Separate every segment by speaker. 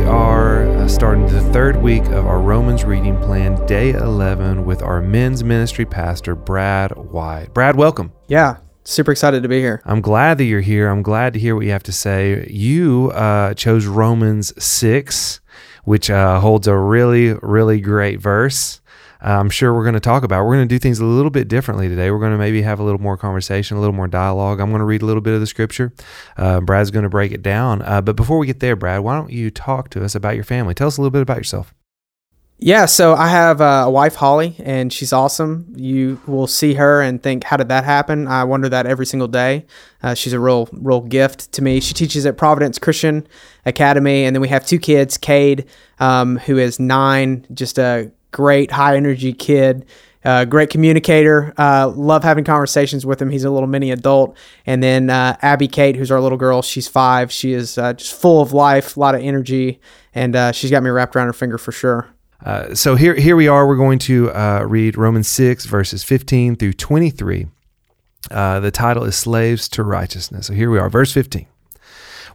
Speaker 1: we are uh, starting the third week of our Romans reading plan, day 11, with our men's ministry pastor, Brad White. Brad, welcome.
Speaker 2: Yeah, super excited to be here.
Speaker 1: I'm glad that you're here. I'm glad to hear what you have to say. You uh, chose Romans 6, which uh, holds a really, really great verse. I'm sure we're going to talk about. We're going to do things a little bit differently today. We're going to maybe have a little more conversation, a little more dialogue. I'm going to read a little bit of the scripture. Uh, Brad's going to break it down. Uh, but before we get there, Brad, why don't you talk to us about your family? Tell us a little bit about yourself.
Speaker 2: Yeah, so I have uh, a wife, Holly, and she's awesome. You will see her and think, "How did that happen?" I wonder that every single day. Uh, she's a real, real gift to me. She teaches at Providence Christian Academy, and then we have two kids: Cade, um, who is nine, just a great high energy kid. Uh, great communicator. Uh, love having conversations with him. He's a little mini adult. And then uh, Abby Kate, who's our little girl, she's five. She is uh, just full of life, a lot of energy, and she's got me wrapped around her finger for sure.
Speaker 1: Uh, so here, here we are. We're going to read Romans six verses fifteen through twenty three. the title is "Slaves to Righteousness." So here we are, verse fifteen.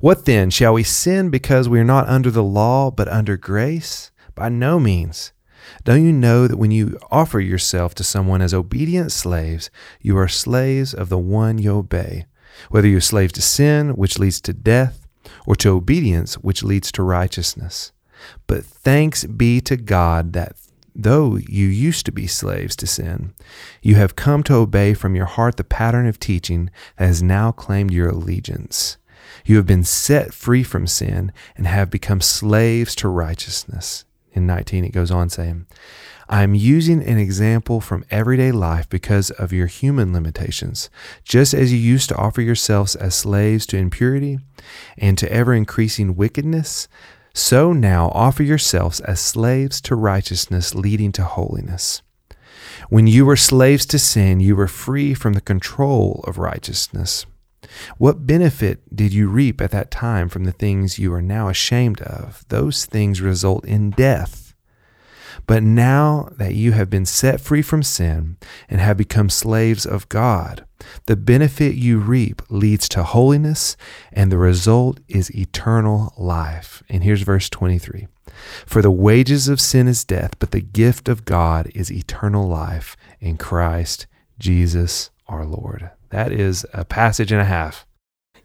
Speaker 1: What then shall we sin because we are not under the law but under grace? By no means. Don't you know that when you offer yourself to someone as obedient slaves, you are slaves of the one you obey, whether you're slave to sin, which leads to death, or to obedience, which leads to righteousness? But thanks be to God that though you used to be slaves to sin, you have come to obey from your heart the pattern of teaching that has now claimed your allegiance. You have been set free from sin and have become slaves to righteousness in 19, it goes on saying, I'm using an example from everyday life because of your human limitations. Just as you used to offer yourselves as slaves to impurity and to ever increasing wickedness, so now offer yourselves as slaves to righteousness leading to holiness. When you were slaves to sin, you were free from the control of righteousness. What benefit did you reap at that time from the things you are now ashamed of? Those things result in death. But now that you have been set free from sin and have become slaves of God, the benefit you reap leads to holiness, and the result is eternal life. And here's verse 23 For the wages of sin is death, but the gift of God is eternal life in Christ Jesus our Lord. That is a passage and a half.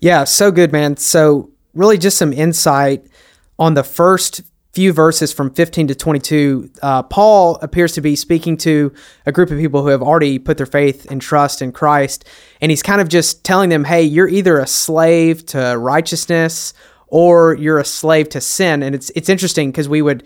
Speaker 2: Yeah, so good, man. So, really, just some insight on the first few verses from 15 to 22. Uh, Paul appears to be speaking to a group of people who have already put their faith and trust in Christ. And he's kind of just telling them, hey, you're either a slave to righteousness or you're a slave to sin. And it's, it's interesting because we would.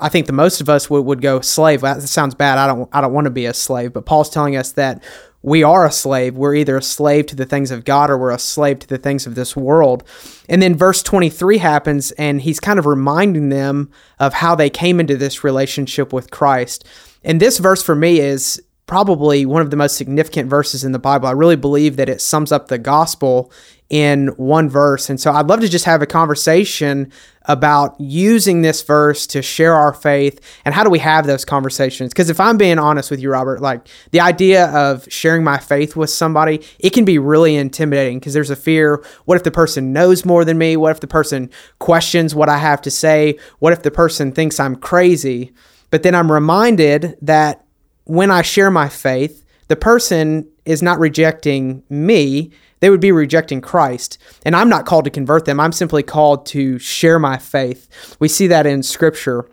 Speaker 2: I think the most of us would, would go slave. That sounds bad. I don't I don't want to be a slave. But Paul's telling us that we are a slave. We're either a slave to the things of God or we're a slave to the things of this world. And then verse 23 happens, and he's kind of reminding them of how they came into this relationship with Christ. And this verse for me is probably one of the most significant verses in the Bible. I really believe that it sums up the gospel in one verse. And so I'd love to just have a conversation about using this verse to share our faith and how do we have those conversations? Because if I'm being honest with you, Robert, like the idea of sharing my faith with somebody, it can be really intimidating because there's a fear what if the person knows more than me? What if the person questions what I have to say? What if the person thinks I'm crazy? But then I'm reminded that when I share my faith, the person is not rejecting me they would be rejecting Christ. And I'm not called to convert them. I'm simply called to share my faith. We see that in scripture.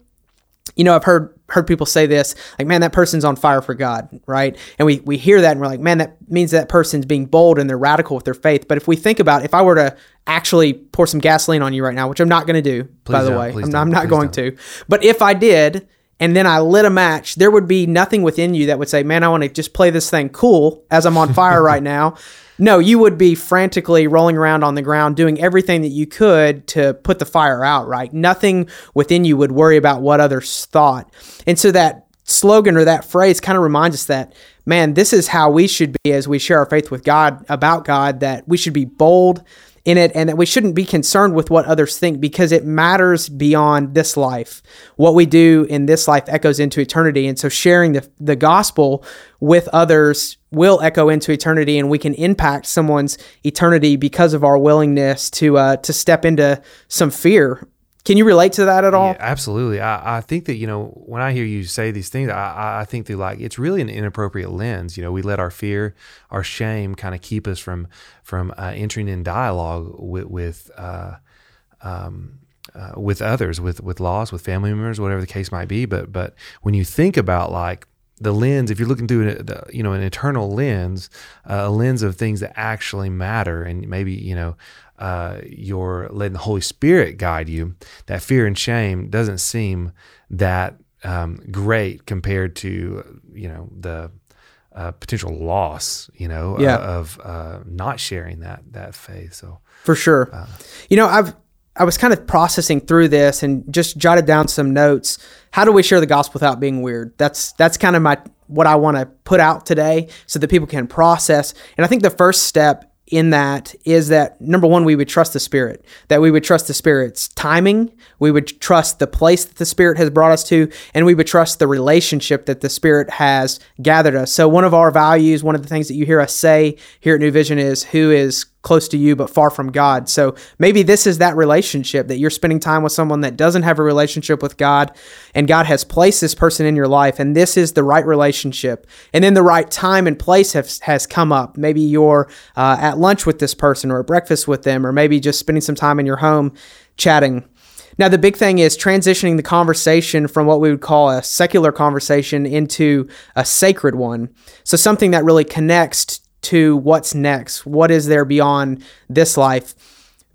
Speaker 2: You know, I've heard heard people say this, like, man, that person's on fire for God, right? And we we hear that and we're like, man, that means that person's being bold and they're radical with their faith. But if we think about if I were to actually pour some gasoline on you right now, which I'm not going to do, please by the way, I'm, I'm, not going don't. to. But if I did, and then I lit a match, there would be nothing within you that would say, man, I want to just play this thing cool as I'm on fire right now. No, you would be frantically rolling around on the ground doing everything that you could to put the fire out, right? Nothing within you would worry about what others thought. And so that slogan or that phrase kind of reminds us that, man, this is how we should be as we share our faith with God about God, that we should be bold in it and that we shouldn't be concerned with what others think because it matters beyond this life. What we do in this life echoes into eternity. And so sharing the, the gospel with others will echo into eternity and we can impact someone's eternity because of our willingness to uh, to step into some fear Can you relate to that at all?
Speaker 1: Yeah, absolutely. I, I think that, you know, when I hear you say these things, I, I think through like it's really an inappropriate lens. You know, we let our fear, our shame kind of keep us from from uh, entering in dialogue with with uh, um, uh, with others, with with loss, with family members, whatever the case might be. But but when you think about like the lens, if you're looking through the, you know an eternal lens, uh, a lens of things that actually matter, and maybe you know uh, you're letting the Holy Spirit guide you, that fear and shame doesn't seem that um, great compared to you know the uh, potential loss, you know,
Speaker 2: Yeah.
Speaker 1: uh, of uh, not sharing that that faith. So
Speaker 2: For sure. you know, I've I was kind of processing through this and just jotted down some notes. How do we share the gospel without being weird? That's that's kind of my what I want to put out today so that people can process. And I think the first step in that is that number one, we would trust the Spirit, that we would trust the Spirit's timing, we would trust the place that the Spirit has brought us to, and we would trust the relationship that the Spirit has gathered us. So, one of our values, one of the things that you hear us say here at New Vision is who is close to you but far from God. So maybe this is that relationship that you're spending time with someone that doesn't have a relationship with God and God has placed this person in your life and this is the right relationship. And then the right time and place has, has come up. Maybe you're uh, at lunch with this person or at breakfast with them or maybe just spending some time in your home chatting. Now, the big thing is transitioning the conversation from what we would call a secular conversation into a sacred one. So, something that really connects to what's next. What is there beyond this life?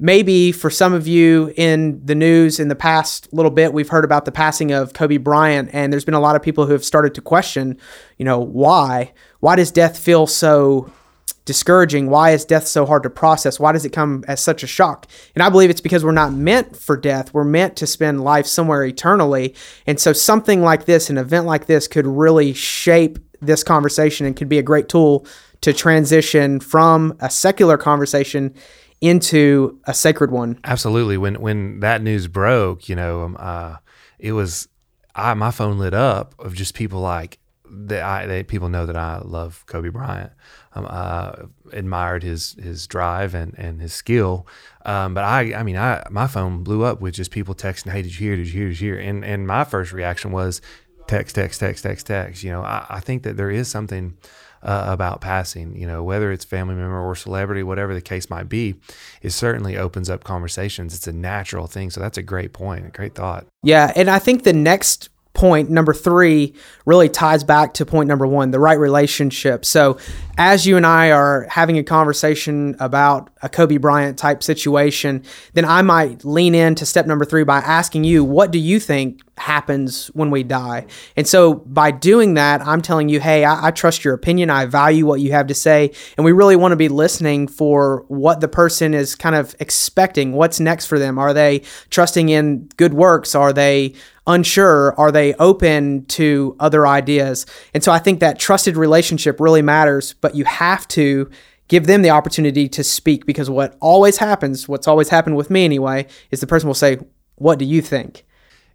Speaker 2: Maybe for some of you in the news in the past little bit, we've heard about the passing of Kobe Bryant, and there's been a lot of people who have started to question, you know, why? Why does death feel so discouraging? Why is death so hard to process? Why does it come as such a shock? And I believe it's because we're not meant for death. We're meant to spend life somewhere eternally. And so something like this, an event like this, could really shape this conversation and could be a great tool to transition from a secular conversation into a sacred one.
Speaker 1: Absolutely. When when that news broke, you know, um, uh, it was I my phone lit up of just people like that. I people know that I love Kobe Bryant. Um, uh, admired his his drive and and his skill. Um, but I I mean I my phone blew up with just people texting, "Hey, did you hear? Did you hear? Did you hear?" And and my first reaction was text, text, text, text, text. You know, I, I think that there is something uh, about passing, you know, whether it's family member or celebrity, whatever the case might be, it certainly opens up conversations. It's a natural thing. So that's a great point, a great thought.
Speaker 2: Yeah, and I think the next point number three really ties back to point number one the right relationship. So as you and i are having a conversation about a kobe bryant type situation then i might lean into step number three by asking you what do you think happens when we die? And so by doing that i'm telling you hey I, I trust your opinion. I value what you have to say. And we really want to be listening for what the person is kind of expecting. What's next for them? Are they trusting in good works? Are they unsure are they open to other ideas and so i think that trusted relationship really matters but you have to give them the opportunity to speak because what always happens what's always happened with me anyway is the person will say what do you think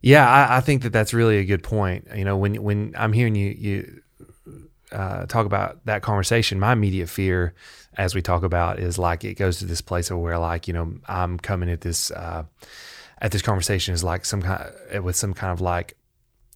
Speaker 1: Yeah, I, I think that that's really a good point. You know, when when I'm hearing you you uh, talk about that conversation, my immediate fear, as we talk about, is like it goes to this place of where like you know I'm coming at this uh, at this conversation is like some kind with some kind of like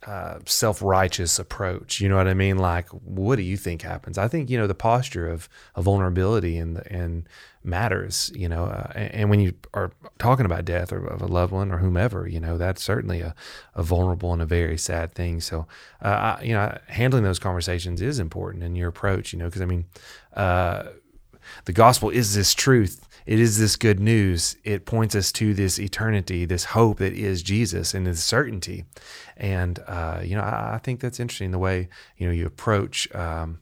Speaker 1: uh, self righteous approach. You know what I mean? Like, what do you think happens? I think you know the posture of, of vulnerability and and matters. You know, uh, and, and when you are talking about death or of a loved one or whomever, you know that's certainly a, a vulnerable and a very sad thing. So, uh, I, you know, handling those conversations is important in your approach. You know, because I mean, uh, the gospel is this truth. It is this good news. It points us to this eternity, this hope that is Jesus and this certainty. And, uh, you know, I, I, think that's interesting the way, you know, you approach um,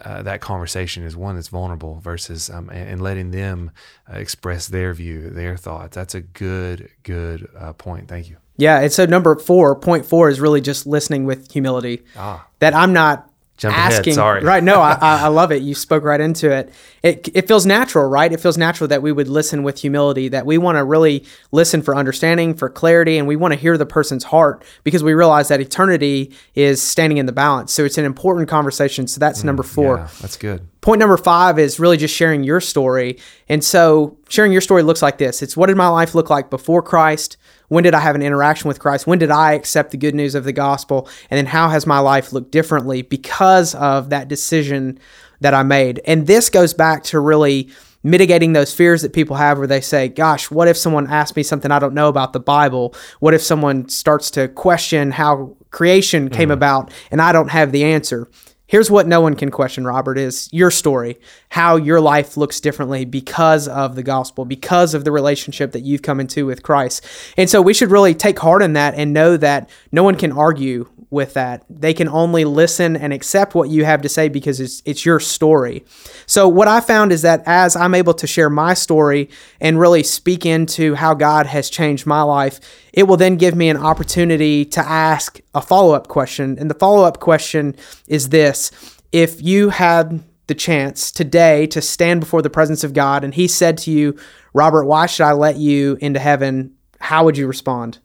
Speaker 1: uh, that conversation is one that's vulnerable versus, um, and, and, letting them uh, express their view, their thoughts. That's a good, good uh, point. Thank you.
Speaker 2: Yeah. And so number four, point four is really just listening with humility.
Speaker 1: Ah.
Speaker 2: That I'm not
Speaker 1: Jumped
Speaker 2: asking.
Speaker 1: ahead, sorry.
Speaker 2: Right. No, I, I love it. You spoke right into it. It it feels natural, right? It feels natural that we would listen with humility, that we want to really listen for understanding, for clarity, and we want to hear the person's heart because we realize that eternity is standing in the balance. So it's an important conversation. So that's mm, number four.
Speaker 1: Yeah, that's good.
Speaker 2: Point number five is really just sharing your story. And so sharing your story looks like this it's what did my life look like before Christ? When did I have an interaction with Christ? When did I accept the good news of the gospel? And then how has my life looked differently because of that decision that I made? And this goes back to really mitigating those fears that people have where they say, gosh, what if someone asks me something I don't know about the Bible? What if someone starts to question how creation came mm. about and I don't have the answer? Here's what no one can question, Robert, is your story, how your life looks differently because of the gospel, because of the relationship that you've come into with Christ. And so we should really take heart in that and know that no one can argue with that. They can only listen and accept what you have to say because it's it's your story. So what I found is that as I'm able to share my story and really speak into how God has changed my life, it will then give me an opportunity to ask a follow-up question. And the follow-up question is this: if you had the chance today to stand before the presence of God and he said to you, "Robert, why should I let you into heaven?" How would you respond?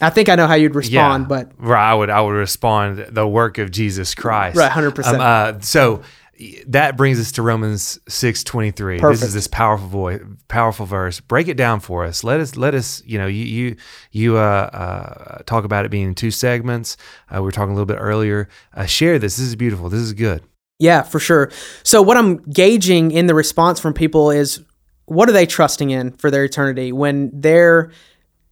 Speaker 2: I think I know how you'd respond, yeah, but
Speaker 1: right, I would I would respond the work of Jesus Christ.
Speaker 2: Right, hundred um, percent.
Speaker 1: Uh, so that brings us to Romans six twenty three. This is this powerful voice, powerful verse. Break it down for us. Let us let us you know you you you uh, uh, talk about it being in two segments. Uh, we were talking a little bit earlier. Uh, share this. This is beautiful. This is good.
Speaker 2: Yeah, for sure. So what I'm gauging in the response from people is what are they trusting in for their eternity when they're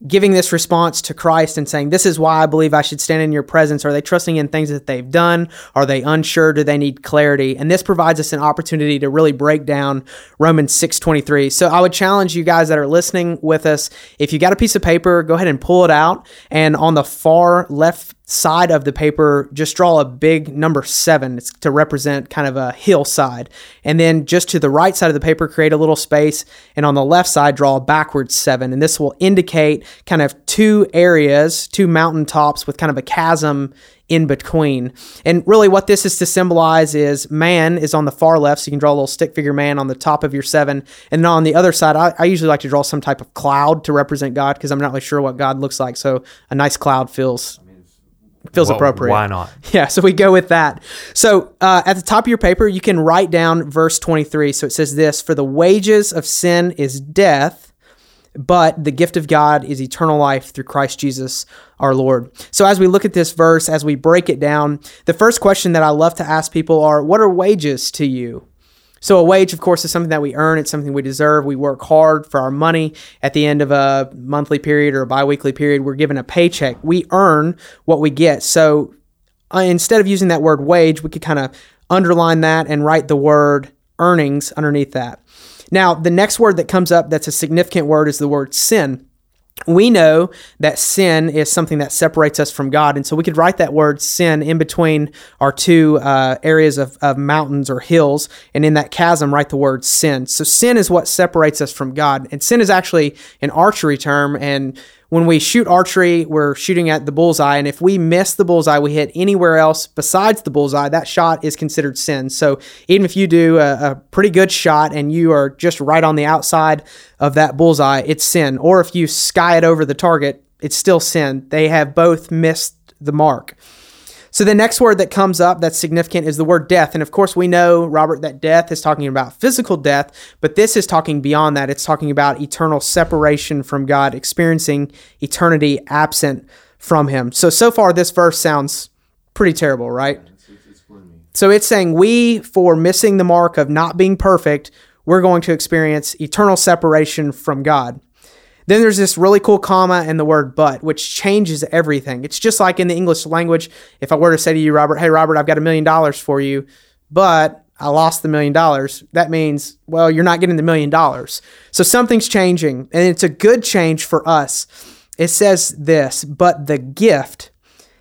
Speaker 2: giving this response to Christ and saying, This is why I believe I should stand in your presence? Are they trusting in things that they've done? Are they unsure? Do they need clarity? And this provides us an opportunity to really break down Romans 6:23. So I would challenge you guys that are listening with us, if you got a piece of paper, go ahead and pull it out. And on the far left side of the paper, just draw a big number seven it's to represent kind of a hillside. And then just to the right side of the paper, create a little space. And on the left side, draw a backwards seven. And this will indicate kind of two areas, two mountaintops with kind of a chasm in between. And really, what this is to symbolize is man is on the far left, so you can draw a little stick figure man on the top of your seven. And then on the other side, I, I usually like to draw some type of cloud to represent God because I'm not really sure what God looks like. So a nice cloud feels feels well, appropriate.
Speaker 1: Why not?
Speaker 2: Yeah, so we go with that. So uh, at the top of your paper, you can write down verse 23. So it says this For the wages of sin is death, but the gift of God is eternal life through Christ Jesus our Lord. So as we look at this verse, as we break it down, the first question that I love to ask people are What are wages to you? So a wage, of course, is something that we earn. It's something we deserve. We work hard for our money. At the end of a monthly period or a biweekly period, we're given a paycheck. We earn what we get. So uh, instead of using that word wage, we could kind of underline that and write the word earnings underneath that. Now, the next word that comes up that's a significant word is the word sin we know that sin is something that separates us from God. And so we could write that word sin in between our two uh, areas of, of mountains or hills. And in that chasm, write the word sin. So sin is what separates us from God. And sin is actually an archery term. And when we shoot archery, we're shooting at the bullseye. And if we miss the bullseye, we hit anywhere else besides the bullseye, that shot is considered sin. So even if you do a, a, pretty good shot and you are just right on the outside of that bullseye, it's sin. Or if you sky it over the target, it's still sin. They have both missed the mark. So the next word that comes up that's significant is the word death. And of course, we know, Robert, that death is talking about physical death, but this is talking beyond that. It's talking about eternal separation from God, experiencing eternity absent from Him. So, so far, this verse sounds pretty terrible, right? So it's saying we, for missing the mark of not being perfect, we're going to experience eternal separation from God. Then there's this really cool comma and the word but, which changes everything. It's just like in the English language, if I were to say to you, Robert, hey, Robert, I've got a million dollars for you, but I lost the million dollars. That means, well, you're not getting the million dollars. So something's changing, and it's a good change for us. It says this, but the gift,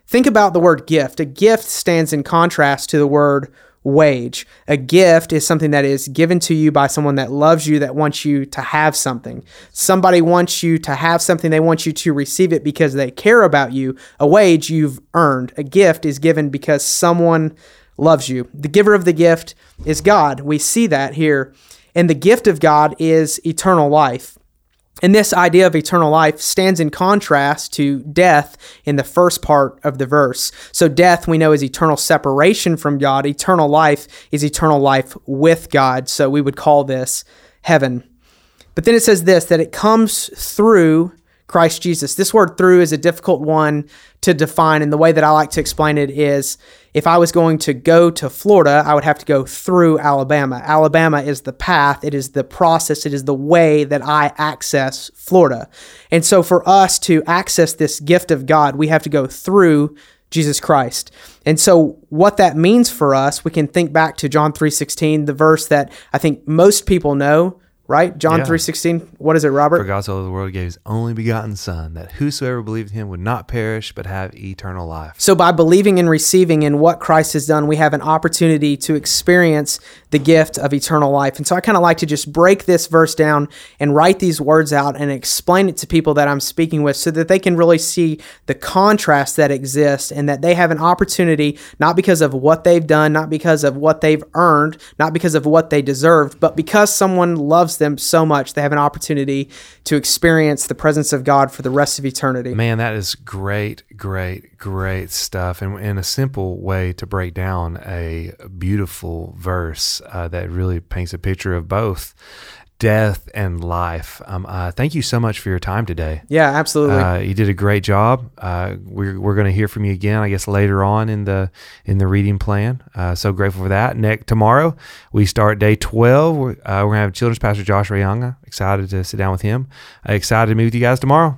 Speaker 2: think about the word gift. A gift stands in contrast to the word wage. A gift is something that is given to you by someone that loves you, that wants you to have something. Somebody wants you to have something, they want you to receive it because they care about you. A wage you've earned. A gift is given because someone loves you. The giver of the gift is God. We see that here. And the gift of God is eternal life. And this idea of eternal life stands in contrast to death in the first part of the verse. So, death we know is eternal separation from God. Eternal life is eternal life with God. So, we would call this heaven. But then it says this that it comes through Christ Jesus. This word through is a difficult one to define. And the way that I like to explain it is if I was going to go to Florida, I would have to go through Alabama. Alabama is the path, it is the process, it is the way that I access Florida. And so for us to access this gift of God, we have to go through Jesus Christ. And so what that means for us, we can think back to John 3:16, the verse that I think most people know right? John
Speaker 1: Yeah.
Speaker 2: three sixteen. What is it, Robert?
Speaker 1: For God so loved the world, gave his only begotten Son, that whosoever believed in him would not perish, but have eternal life.
Speaker 2: So by believing and receiving in what Christ has done, we have an opportunity to experience the gift of eternal life. And so I kind of like to just break this verse down and write these words out and explain it to people that I'm speaking with so that they can really see the contrast that exists and that they have an opportunity not because of what they've done, not because of what they've earned, not because of what they deserved, but because someone loves them so much, they have an opportunity to experience the presence of God for the rest of eternity.
Speaker 1: Man, that is great, great, great stuff. And in a simple way to break down a beautiful verse uh, that really paints a picture of both death and life. Um, uh, thank you so much for your time today.
Speaker 2: Yeah, absolutely.
Speaker 1: Uh, you did a great job. Uh, we're we're going to hear from you again, I guess, later on in the in the reading plan. Uh, so grateful for that. Next tomorrow we start day twelve. We're, uh, we're gonna have children's pastor Josh Rayanga. Excited to sit down with him. Uh, excited to meet with you guys tomorrow.